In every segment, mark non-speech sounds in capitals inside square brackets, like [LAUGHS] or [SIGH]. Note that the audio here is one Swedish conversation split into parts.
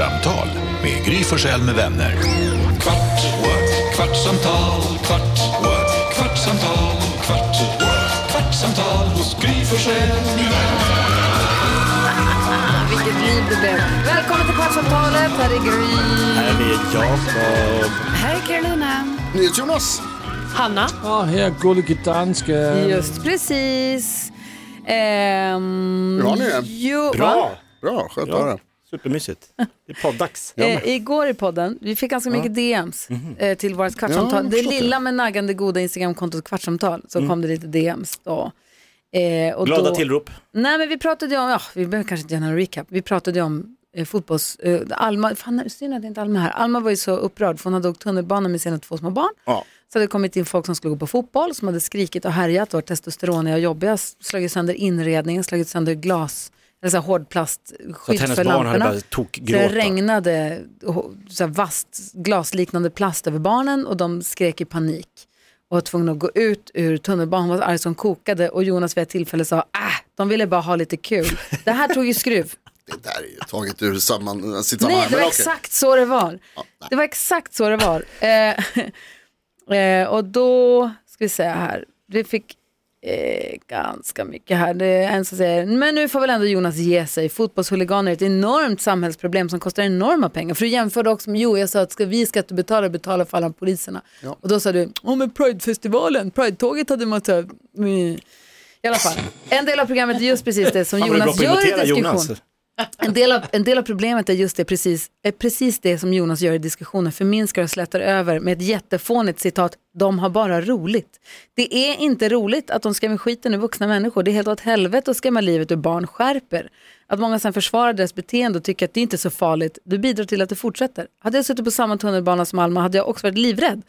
Kvartsamtal med Gry Forssell med vänner. Kvart, what? kvartsamtal, kvart, what? kvartsamtal, kvart, what? kvartsamtal hos Gry Forssell med vänner. Vilket liv det blev. Välkommen till Kvartsamtalet. Här är Gry. Här är Jakob. Här är Carolina. NyhetsJonas. Hanna. Och här är Gullige Dansken. Just precis. Ehm, Hur har ni det? Jo, Bra. va? Bra, skönt att Ja. höra. Supermysigt. Det är poddags. Eh, igår i podden, vi fick ganska mycket DMs eh, till vårt kvartsamtal. det lilla men naggande goda Instagramkontot kvartsamtal så kom det lite DMs då. Eh, och Glada då, tillrop. Nej men vi pratade ju om, ja, vi behöver kanske inte göra någon recap, vi pratade ju om eh, fotbolls, eh, Alma, fan synd att det inte är Alma här, Alma var ju så upprörd för hon hade åkt tunnelbana med sina två små barn. Ja. Så hade det kommit in folk som skulle gå på fotboll, som hade skrikit och härjat, varit testosteroniga och jobbiga, slagit sönder inredningen, slagit sönder glas, så här att hennes för lamporna. Så det regnade så här vasst glasliknande plast över barnen och de skrek i panik och var tvungna att gå ut ur tunnelbanan. Hon var arg som kokade och Jonas vid ett tillfälle sa, äh, de ville bara ha lite kul. [LAUGHS] Det här tog ju skruv. Det där är ju taget ur samman, sitt Nej, sammanhang. det var exakt så det var. Det var exakt så det var. Eh, [LAUGHS] eh, och då ska vi säga här, vi fick eh, ganska mycket här. Det är en som säger, men nu får väl ändå Jonas ge sig. Fotbollshuliganer är ett enormt samhällsproblem som kostar enorma pengar. För du jämförde också med, jo jag sa att ska vi skattebetalare betala för alla poliserna. Och då sa du, åh men Pridefestivalen, Pride-tåget hade man mm. I alla fall, en del av programmet är just precis det som Jonas gör i diskussion. Jonas. En del, av, en del av problemet är just det, precis, är precis det som Jonas gör i diskussionen, förminskar och slätar över med ett jättefånigt citat, de har bara roligt. Det är inte roligt att de skrämmer skiten ur vuxna människor, det är helt åt helvete att skrämma livet ur barn, skärper. Att många sen försvarar deras beteende och tycker att det inte är så farligt, du bidrar till att det fortsätter. Hade jag suttit på samma tunnelbana som Alma hade jag också varit livrädd.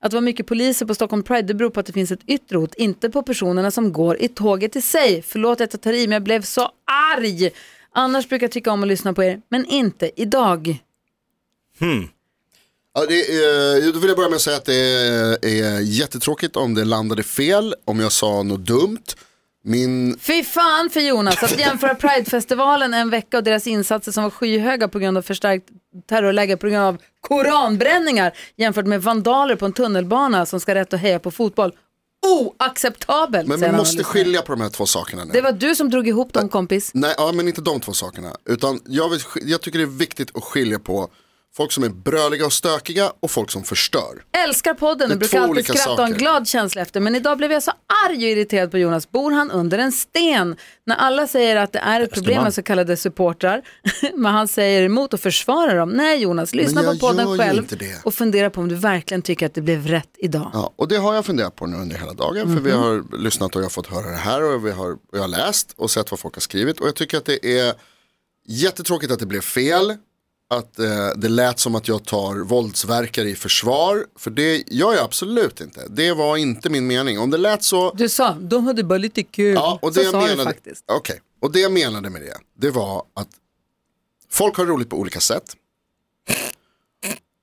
Att det var mycket poliser på Stockholm Pride det beror på att det finns ett yttre hot, inte på personerna som går i tåget i sig. Förlåt att jag tar i men jag blev så arg. Annars brukar jag tycka om att lyssna på er, men inte idag. Ja, det är, då vill jag börja med att säga att det är, jättetråkigt om det landade fel, om jag sa något dumt. Min, Fy fan för Jonas att jämföra [LAUGHS] Pridefestivalen en vecka och deras insatser som var skyhöga på grund av förstärkt terrorläge på grund av koranbränningar jämfört med vandaler på en tunnelbana som ska rätt att heja på fotboll. Oacceptabelt! men vi måste skilja på de här två sakerna nu. Det var du som drog ihop dem kompis. Nej, ja, men inte de två sakerna. Utan jag, vill, jag tycker det är viktigt att skilja på folk som är bröliga och stökiga och folk som förstör. Älskar podden och brukar alltid skratta och ha en saker. glad känsla efter. Men idag blev jag så arg och irriterad på Jonas. Bor han under en sten? När alla säger att det är ett problem med så kallade supportrar. [LAUGHS] men han säger emot och försvarar dem. Nej Jonas, lyssna på podden själv och fundera på om du verkligen tycker att det blev rätt idag. Ja, och det har jag funderat på nu under hela dagen. För vi har lyssnat och jag har fått höra det här och vi har, och jag har läst och sett vad folk har skrivit. Och jag tycker att det är jättetråkigt att det blev fel. Att eh, det lät som att jag tar våldsverkare i försvar. För det gör jag absolut inte. Det var inte min mening. Om det lät så. Du sa, de hade bara lite kul. Ja, och det så jag sa du menade, faktiskt. Okej, och det jag menade med det, det var att folk har roligt på olika sätt.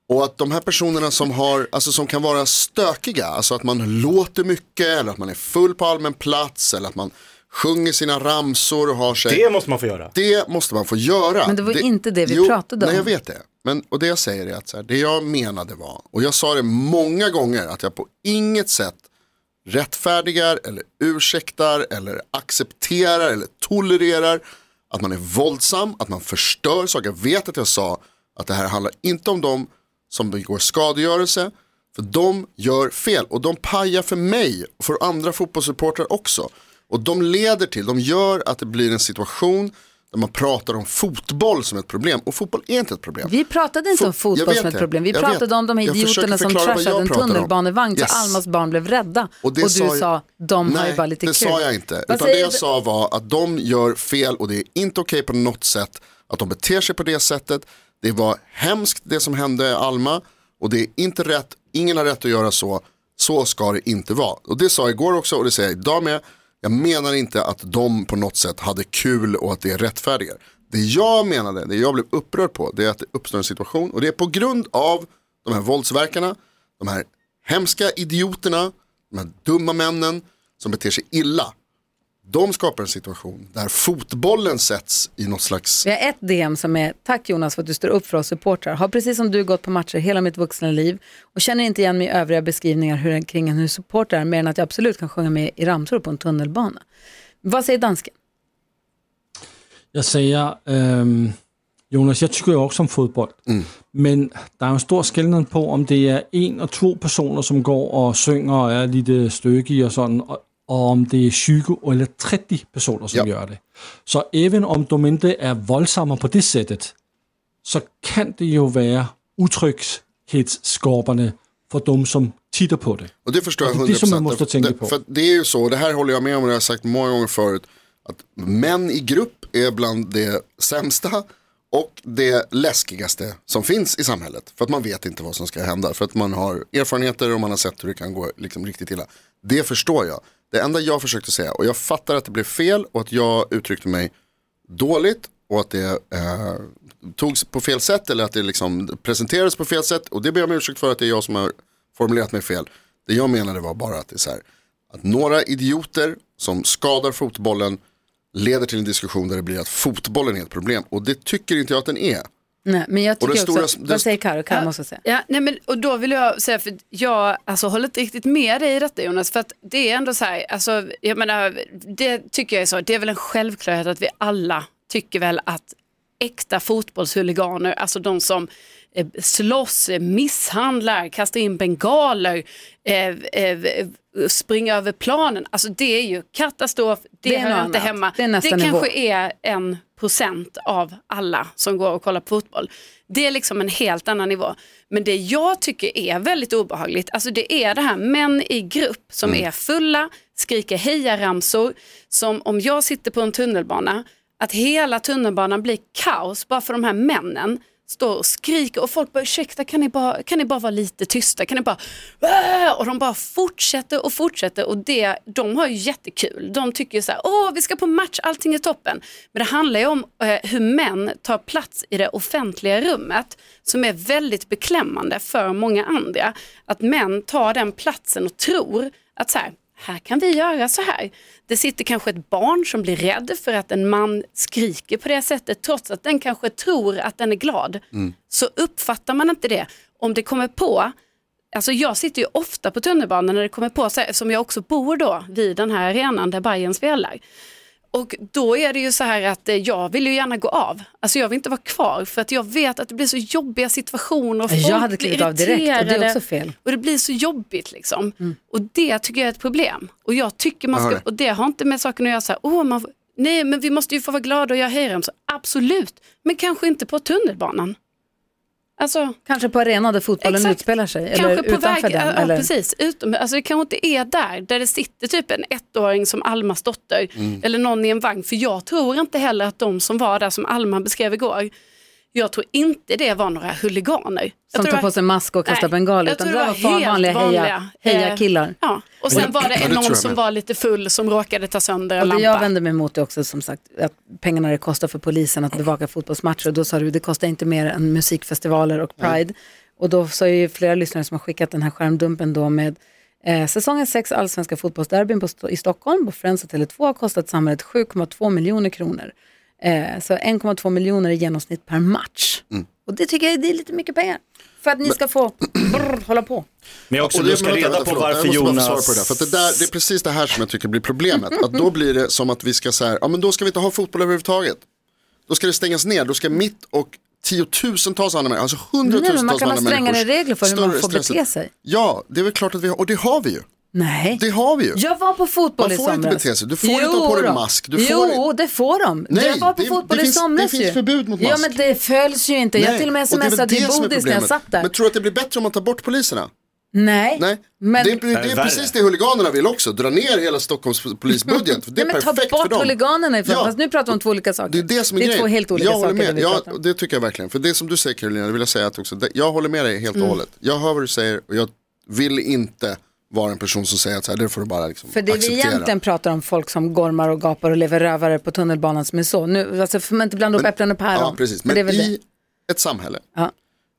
Och att de här personerna som, har, alltså som kan vara stökiga, alltså att man låter mycket eller att man är full på allmän plats eller att man sjunger sina ramsor och har sig. Det måste man få göra. Det måste man få göra. Men det var inte det vi pratade om. Nej, jag vet det. Men, och det jag säger är att så här, det jag menade var, och jag sa det många gånger, att jag på inget sätt rättfärdigar eller ursäktar eller accepterar eller tolererar att man är våldsam, att man förstör saker. Jag vet att jag sa att det här handlar inte om dem som begår skadegörelse, för de gör fel och de pajar för mig och för andra fotbollssupportrar också. Och de leder till, de gör att det blir en situation där man pratar om fotboll som ett problem och fotboll är inte ett problem. Vi pratade inte Fo- om fotboll som ett det. problem. Vi Jag pratade vet. om de här idioterna som trashade en tunnelbanevagn Yes. så Almas barn blev rädda. Och, det du sa jag- de har ju Nej, bara lite det kul. sa jag inte. Vad Utan det jag du? sa var att de gör fel och det är inte okej på något sätt att de beter sig på det sättet. Det var hemskt det som hände Alma och det är inte rätt, ingen har rätt att göra så. Så ska det inte vara. Och det sa jag igår också och det säger jag idag med. Jag menar inte att de på något sätt hade kul och att det är rättfärdigar. Det jag menade, det jag blev upprörd på, det är att det uppstår en situation och det är på grund av de här våldsverkarna, de här hemska idioterna, de här dumma männen som beter sig illa de skapar en situation där fotbollen sätts i något slags Vi har ett DM som är tack Jonas för att du står upp för oss supportrar. Har precis som du gått på matcher hela mitt vuxna liv och känner inte igen mig i övriga beskrivningar hur, kring en hur supporter är mer än att jag absolut kan sjunga med i ramsor på en tunnelbana. Vad säger dansken? Jeg siger, øhm, Jonas, jeg tykker jo også om fodbold. Mm. Men er jo en stor skældning på, om det er en og to personer, som går og synger og er lidt øh, stykke og sådan, og, om det er 20 eller 30 personer, som Ja. gør det. Så även om de inte är våldsamma på det sättet, så kan det ju vara utrygghetsskapande för de som tittar på det. Och det förstår jag Och det är det som man 100%. måste tänka på. För det är ju så, det här håller jag med om och det har jag sagt många gånger förut. Att män i grupp är bland det sämsta och det läskigaste som finns i samhället. För att man vet inte vad som ska hända. För att man har erfarenheter och man har sett hur det kan gå liksom riktigt illa. Det förstår jag. Det enda jag försökte säga, och jag fattar att det blev fel och att jag uttryckte mig dåligt och att det eh, togs på fel sätt eller att det liksom presenterades på fel sätt. Och det ber jag om ursäkt för att det är jag som har formulerat mig fel. Det jag menade var bara att det är så här, att några idioter som skadar fotbollen leder till en diskussion där det blir att fotbollen är ett problem. Och det tycker inte jag att den är. Nej, men jag Och tycker också, stora- den- vad säger Karo? Karo måste säga. Ja, nej men, och då vill jag säga, för jag alltså, håller inte riktigt med dig i detta Jonas, för att det är ändå så här, alltså, jag menar, det tycker jag är så, det är väl en självklarhet att vi alla tycker väl att äkta fotbollshuliganer, alltså de som slåss, eh, misshandlar, kastar in bengaler, eh, eh, springer över planen, alltså det är ju katastrof, det, Det hör inte hemma. Det är det kanske nivå. är en procent av alla som går och kollar på fotboll. Det är liksom en helt annan nivå. Men det jag tycker är väldigt obehagligt, alltså det är det här män i grupp som är fulla, skriker hejaramsor, som om jag sitter på en tunnelbana, att hela tunnelbanan blir kaos bara för de här männen står och skriker och folk bara ursäkta kan ni bara, kan ni bara vara lite tysta, kan ni bara "Åh!" och de bara fortsätter och fortsätter och det, de har ju jättekul. De tycker ju så här, åh vi ska på match, allting är toppen. Men det handlar ju om eh, hur män tar plats i det offentliga rummet som är väldigt beklämmande för många andra. Att män tar den platsen och tror att så här, här kan vi göra så här. Det sitter kanske ett barn som blir rädd för att en man skriker på det sättet trots att den kanske tror att den är glad. Så uppfattar man inte det. Om det kommer på, alltså jag sitter ju ofta på tunnelbanan när det kommer på, här, eftersom jag också bor då vid den här arenan där Bayern spelar. Och då är det ju så här att eh, jag vill ju gärna gå av. Alltså jag vill inte vara kvar för att jag vet att det blir så jobbiga situationer. Och Jag folk hade blir klivit av direkt och det är också fel. Och det blir så jobbigt liksom. Och det tycker jag är ett problem. Och jag tycker man Jag ska, det. och det har inte med saken att göra så här, åh, man, nej men vi måste ju få vara glada och göra hejramsor. Absolut, men kanske inte på tunnelbanan. Alltså, Kanske på arenan där fotbollen Exakt. utspelar sig eller kanske på utanför väg, den. ja, eller? precis, utom, alltså det kanske inte är där, där det sitter typ en ettåring som Almas dotter Mm. eller någon i en vagn. För jag tror inte heller att de som var där som Alma beskrev igår, jag tror inte det var några huliganer. Jag Som det på sig mask och kastar Nej, bengal. jag Utan tror det det var var helt vanliga heja, vanliga, heja eh, killar. Ja, och sen var det det någon som var lite full som råkade ta sönder en Och det lampa. jag vänder mig emot är också som sagt att pengarna det kostar för polisen att bevaka fotbollsmatcher. Då sa du det kostar inte mer än musikfestivaler och Pride. Och då så är ju flera lyssnare som har skickat den här skärmdumpen då med eh, säsongen 6 allsvenska fotbollsderbyn på, i Stockholm på Friends och Tele2 har kostat samhället 7,2 miljoner kronor. Eh, så 1,2 miljoner i genomsnitt per match. Mm. Och det tycker jag det är lite mycket pengar. För att ni ska få brr, hålla på. Men jag också Och det- du ska reda vänta, på förlåt, varför Jonas... på det, där, för att det, där, det är precis det här som jag tycker blir problemet. Att då blir det som att vi ska säga, ja men då ska vi inte ha fotboll överhuvudtaget. Då ska det stängas ner, då ska mitt och tiotusentals andra människor, alltså Nej, hundratusentals men man kan ha andra strängare regler för hur man får bete sig. Ja, det är väl klart att vi har, och det har vi ju. Nej. Det har vi ju. Jag var på fotboll Man i får somras. inte bete sig. Du får inte ha på dig mask. Du får jo, det får de. Nej, jag var på det- fotboll det i finns- somras det finns ju. förbud mot Ja, mask. men det följs ju inte. jag Nej, till och med smsade till det som är Bodis när jag satt där. Men tror du att det blir bättre om man tar bort poliserna? Nej. Nej, Men, det är, det är precis det huliganerna vill också. Dra ner hela Stockholms polisbudget. [LAUGHS] Det är Nej, men ta perfekt för bort dem. huliganerna ifrån. Ja. Fast nu pratar vi om två olika saker. Det är det som är det är grejen. två helt olika jag saker. med. Ja, om. det tycker jag verkligen. För det som du säger Carolina, det vill jag säga att också, jag håller med dig helt och hållet. Jag hör vad du säger och jag vill inte vara en person som säger att så här, det får du bara liksom För det vi acceptera. egentligen pratar om folk som gormar och gapar och lever rövare på tunnelbanan som är så. Nu, alltså, får man inte blanda upp äpplen och päron. Ja, precis. Men det är väl i det. ett samhälle, Ja.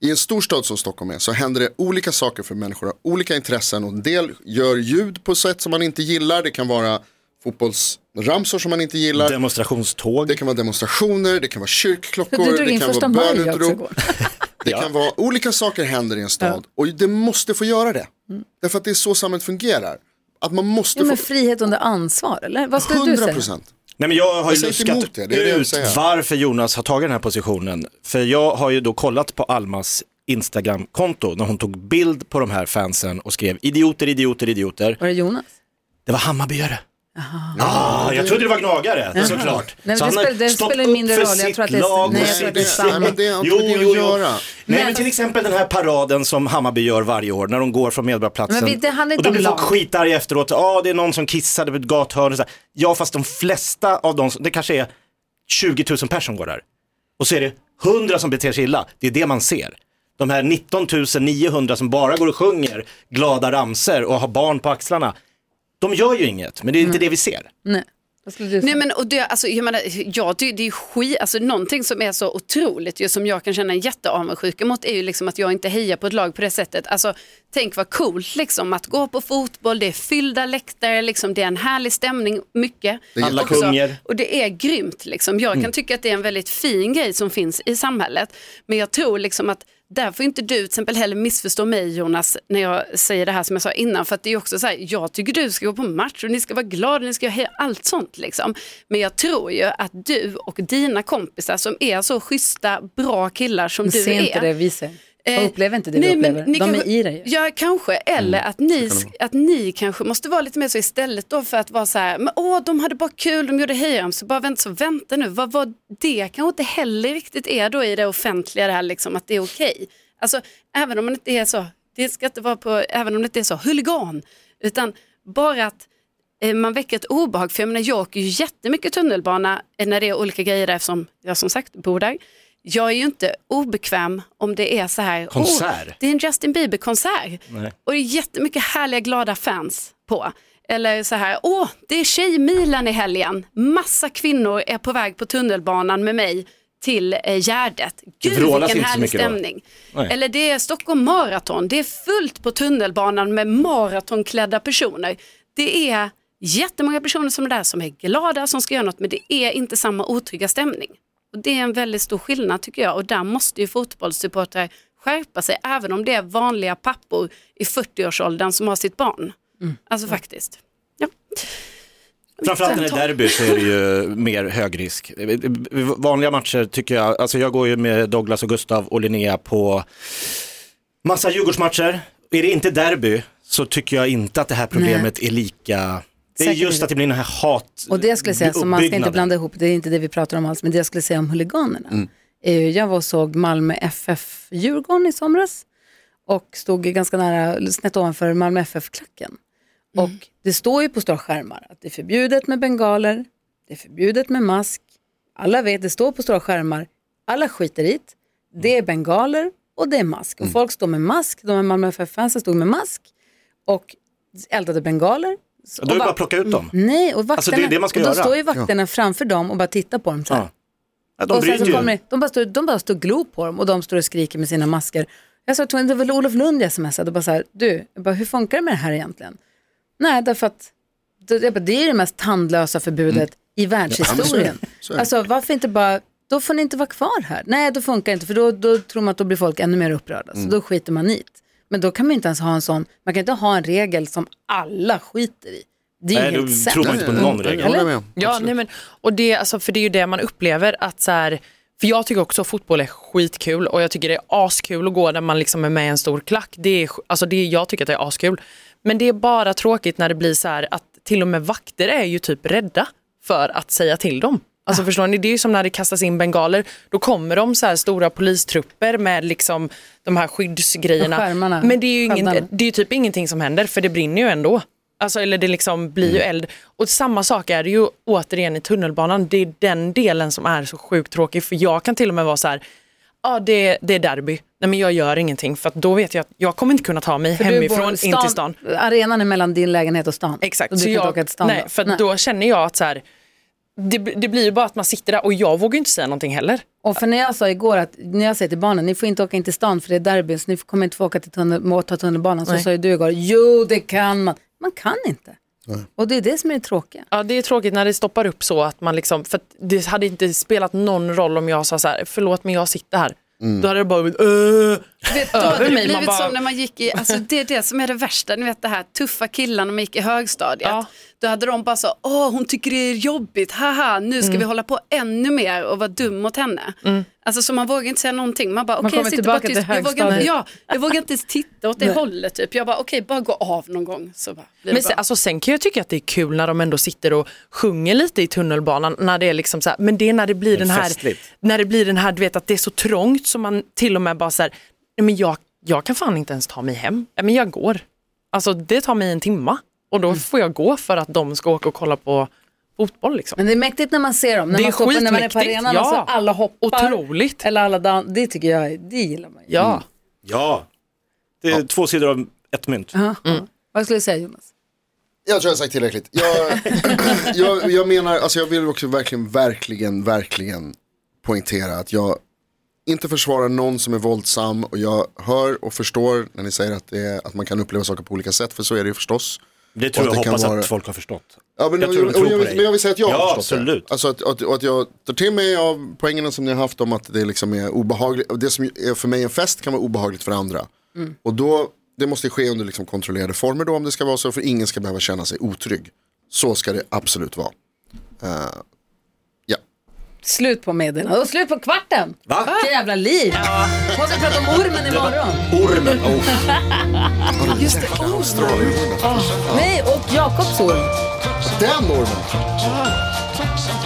i en stor stad som Stockholm är, så händer det olika saker för människor, har olika intressen och en del gör ljud på sätt som man inte gillar. Det kan vara fotbollsramsor som man inte gillar. Demonstrationståg. Det kan vara demonstrationer, det kan vara kyrkklockor, det kan vara bönutrop. Det kan vara olika saker händer i en stad och det måste få göra det. Därför att det är så samhället fungerar. Att man måste Ja, men få frihet under ansvar, eller? Vad skulle du 100 säga? procent. Nej, men jag har ju luskat det, det ut varför Jonas har tagit den här positionen. För jag har ju då kollat på Almas Instagram-konto när hon tog bild på de här fansen och skrev idioter, idioter, idioter. Var det Jonas? Det var Hammarbyare. Ah, jag trodde det var gnagare, såklart. men Så det spelar- det spelar mindre roll. Jag tror att det är- lag nej, och jag tror att det är sitt- samma. Nej, men det har Jo, det jo, jo. Nej, Men- men till exempel den här paraden som Hammarby gör varje år när de går från Medborgarplatsen. Men vi- det handlar och inte då blir folk skitarga efteråt. Ja, det är någon som kissade på ett gathörn. och så här. Ja, fast de flesta av dem, det kanske är 20 000 personer som går där. Och så är det 100 som beter sig illa. Det är det man ser. De här 19 900 som bara går och sjunger glada ramser och har barn på axlarna. De gör ju inget, men det är inte det vi ser. Nej. Nej men och det, alltså, jag menar, ja, det, det är skit, alltså någonting som är så otroligt ju, som jag kan känna en jätteavundsjuka mot är ju liksom att jag inte hejar på ett lag på det sättet. Alltså, tänk vad coolt liksom att gå på fotboll, det är fyllda läktare, liksom, det är en härlig stämning, mycket. Alla Också, sjunger. och det är grymt liksom. Jag kan tycka att det är en väldigt fin grej som finns i samhället. Men jag tror liksom att där får inte du till exempel heller missförstå mig Jonas när jag säger det här som jag sa innan. För att det är också så här, jag tycker du ska gå på match och ni ska vara glada, ni ska göra allt sånt liksom. Men jag tror ju att du och dina kompisar som är så schyssta, bra killar som du är. inte det vi Jag Eh, upplever inte det nej, vi men upplever. ni De är kanske- i det ju. Ja, kanske. Eller att, ni, att ni kanske måste vara lite mer så istället då för att vara så här, men åh, de hade bara kul, de gjorde hejram, så bara vänta, så vänta nu, vad var det kanske inte heller riktigt är då i det offentliga det här liksom, att det är okej. Alltså, även om man inte är så, det ska inte vara på, även om det inte är så, huligan, utan bara att eh, man väcker ett obehag, för jag menar jag åker ju jättemycket tunnelbana när det är olika grejer där eftersom jag som sagt bor där. Jag är ju inte obekväm om det är så här, Konsert. "Åh, det är en Justin Bieber-konsert och det är jättemycket härliga glada fans på. Eller så här, åh, det är Tjejmilen i helgen. Massa kvinnor är på väg på tunnelbanan med mig till eh, Gärdet. Gud vilken härlig stämning. Eller det är Stockholm Marathon. Det är fullt på tunnelbanan med maratonklädda personer. Det är jättemånga personer som är där som är glada, som ska göra något, men det är inte samma otrygga stämning. Och det är en väldigt stor skillnad tycker jag och där måste ju fotbollssupportrar skärpa sig, även om det är vanliga pappor i 40-årsåldern som har sitt barn. Alltså faktiskt. Ja. Framförallt när det är derby så är det ju mer hög risk. Vanliga matcher tycker jag, alltså jag går ju med Douglas och Gustav och Linnea på massa Djurgårdsmatcher. Är det inte derby så tycker jag inte att det här problemet är lika, det är Säkert just att det blir den här hat Och det jag skulle säga, som man ska inte uppbyggnaden. blanda ihop, det är inte det vi pratar om alls, men det jag skulle säga om huliganerna. Är ju, jag var och såg Malmö FF Djurgården i somras och stod ganska nära, snett ovanför Malmö FF-klacken. Och det står ju på stora skärmar att det är förbjudet med bengaler, det är förbjudet med mask. Alla vet, det står på stora skärmar, alla skiter i det. Det är bengaler och det är mask. Och folk står med mask, de här Malmö FF-fansen stod med mask och eldade bengaler. Då är det bara att plocka ut dem. Nej, och vakterna, Alltså, det är det man ska och då göra. står ju vakterna framför dem och bara tittar på dem så här. Ja. Ja, de och sen så kommer det, de, bara står, de bara står och glor på dem och de står och skriker med sina masker. Jag sa det var väl Olof Lund jag smsade och bara så här, du, bara, hur funkar det med det här egentligen? Nej, därför att det, jag bara, det är det mest tandlösa förbudet i världshistorien. så är det. alltså varför inte bara, då får ni inte vara kvar här. Nej, då funkar det inte för då, då tror man att då blir folk ännu mer upprörda. Så då skiter man i det. Men då kan man inte ens ha en sån, man kan inte ha en regel som alla skiter i. Det är Nej, helt tror man inte på någon Jag regel. med. Ja, nej men, och det, alltså, för det är ju det man upplever att så här, för jag tycker också fotboll är skitkul och jag tycker det är askul att gå där man liksom är med i en stor klack. Det är, alltså det, jag tycker att det är askul. Men det är bara tråkigt när det blir så här att till och med vakter är ju typ rädda för att säga till dem. Alltså förstår ni, det är ju som när det kastas in bengaler, då kommer de så här stora polistrupper med liksom de här skyddsgrejerna. Skärmarna, Men det är ju ingen, det är ju typ ingenting som händer för det brinner ju ändå. Alltså, eller det liksom blir ju eld. Och samma sak är det ju återigen i tunnelbanan. Det är den delen som är så sjukt tråkig. För jag kan till och med vara så här, ja det, det är derby. Nej men jag gör ingenting för att då vet jag att jag kommer inte kunna ta mig För hemifrån bor- in till stan. Arenan är mellan din lägenhet och stan. Exakt. Och du så kan inte jag, åka till stan nej, då. för Nej. då känner jag att så här, det, det blir ju bara att man sitter där och jag vågar inte säga någonting heller. Och för när jag sa igår att, när jag säger till barnen, ni får inte åka in till stan för det är derby, så ni kommer inte få åka till tunnel, ta tunnelbanan. Så Nej. sa ju du igår, jo det kan man. Man kan inte. Och det är det som är det tråkiga. Ja, det är tråkigt när det stoppar upp så att man liksom, för det hade inte spelat någon roll om jag sa så här, förlåt men jag sitter här. Då hade det bara blivit, "Åh." Vet, då hade det blivit bara- som när man gick i, alltså det är det som är det värsta, ni vet det här tuffa killarna när man gick i högstadiet. Ja. Då hade de bara så, åh hon tycker det är jobbigt, haha nu ska vi hålla på ännu mer och vara dum mot henne. Alltså så man vågar inte säga någonting, man bara okej kommer jag sitter bara tyst, jag vågar, ja, jag vågar inte ens titta åt det hållet typ. Jag bara okej bara gå av någon gång så bara, Men sen, alltså, sen kan jag tycka att det är kul när de ändå sitter och sjunger lite i tunnelbanan. När det är liksom så här, men det är när det blir Det den här, festligt. när det blir den här, du vet att det är så trångt så man till och med bara så här, nej, men jag, jag kan fan inte ens ta mig hem. Ja, men jag går. Alltså det tar mig en timma och Mm. då får jag gå för att de ska åka och kolla på fotboll liksom. Men det är mäktigt när man ser dem. När Det är man, står på, när man är på skitmäktigt, arenan ja. och så alla hoppar. Otroligt. Eller alla dan- Det tycker jag, är- det gillar man ju. Ja. Ja, det är två sidor av ett mynt. Ja, ja. Vad skulle du säga Jonas? Jag tror jag har sagt tillräckligt. Jag, [LAUGHS] jag, jag menar, alltså jag vill också verkligen, verkligen, verkligen poängtera att jag inte försvarar någon som är våldsam och jag hör och förstår när ni säger att, det är, att man kan uppleva saker på olika sätt, för så är det ju förstås. Det tror jag att det hoppas vara- att folk har förstått. Ja, men, Jag tror- och, tror på jag, vill- dig. men jag vill säga att jag Ja, har förstått absolut. det. Alltså att, att, att jag tar till mig av poängerna som ni har haft om att det liksom är obehagligt. Det som är för mig en fest kan vara obehagligt för andra. Och då, det måste ske under liksom kontrollerade former då om det ska vara så, för ingen ska behöva känna sig otrygg. Så ska det absolut vara. Eh. Slut på meddelandet och slut på kvarten. Va? Vilket jävla liv. Måste prata om ormen imorgon. Ormen, oh. Just det, ormen. Nej, och Jakobs orm. Den ormen,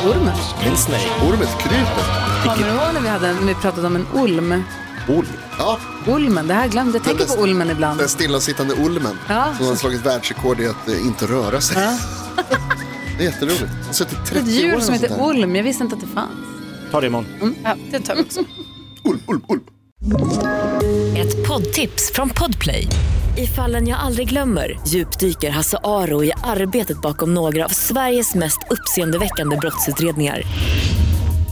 Ormen. min snake. ormet, krypet. Kommer du ihåg när vi, hade, när vi pratade om en olm? Orm. Ja, Ulmen, det här glömde jag. tänker på ulmen ibland. den stillasittande ormen. Ja. Som har slagit världsrekord i att eh, inte röra sig. [LAUGHS] Det är jätteroligt. Jag har suttit 30 Ett år djur eller som heter olm, jag visste inte att det fanns. Ta det imorgon. ja, det tar vi också. Ulm, ulm, ulm. Ett poddtips från Podplay. I fallen jag aldrig glömmer djupdyker Hasse Aro i arbetet bakom några av Sveriges mest uppseendeväckande brottsutredningar.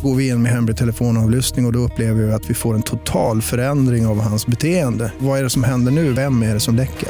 Går vi in med hemlig telefonavlyssning och, och då upplever vi att vi får en total förändring av hans beteende. Vad är det som händer nu? Vem är det som läcker?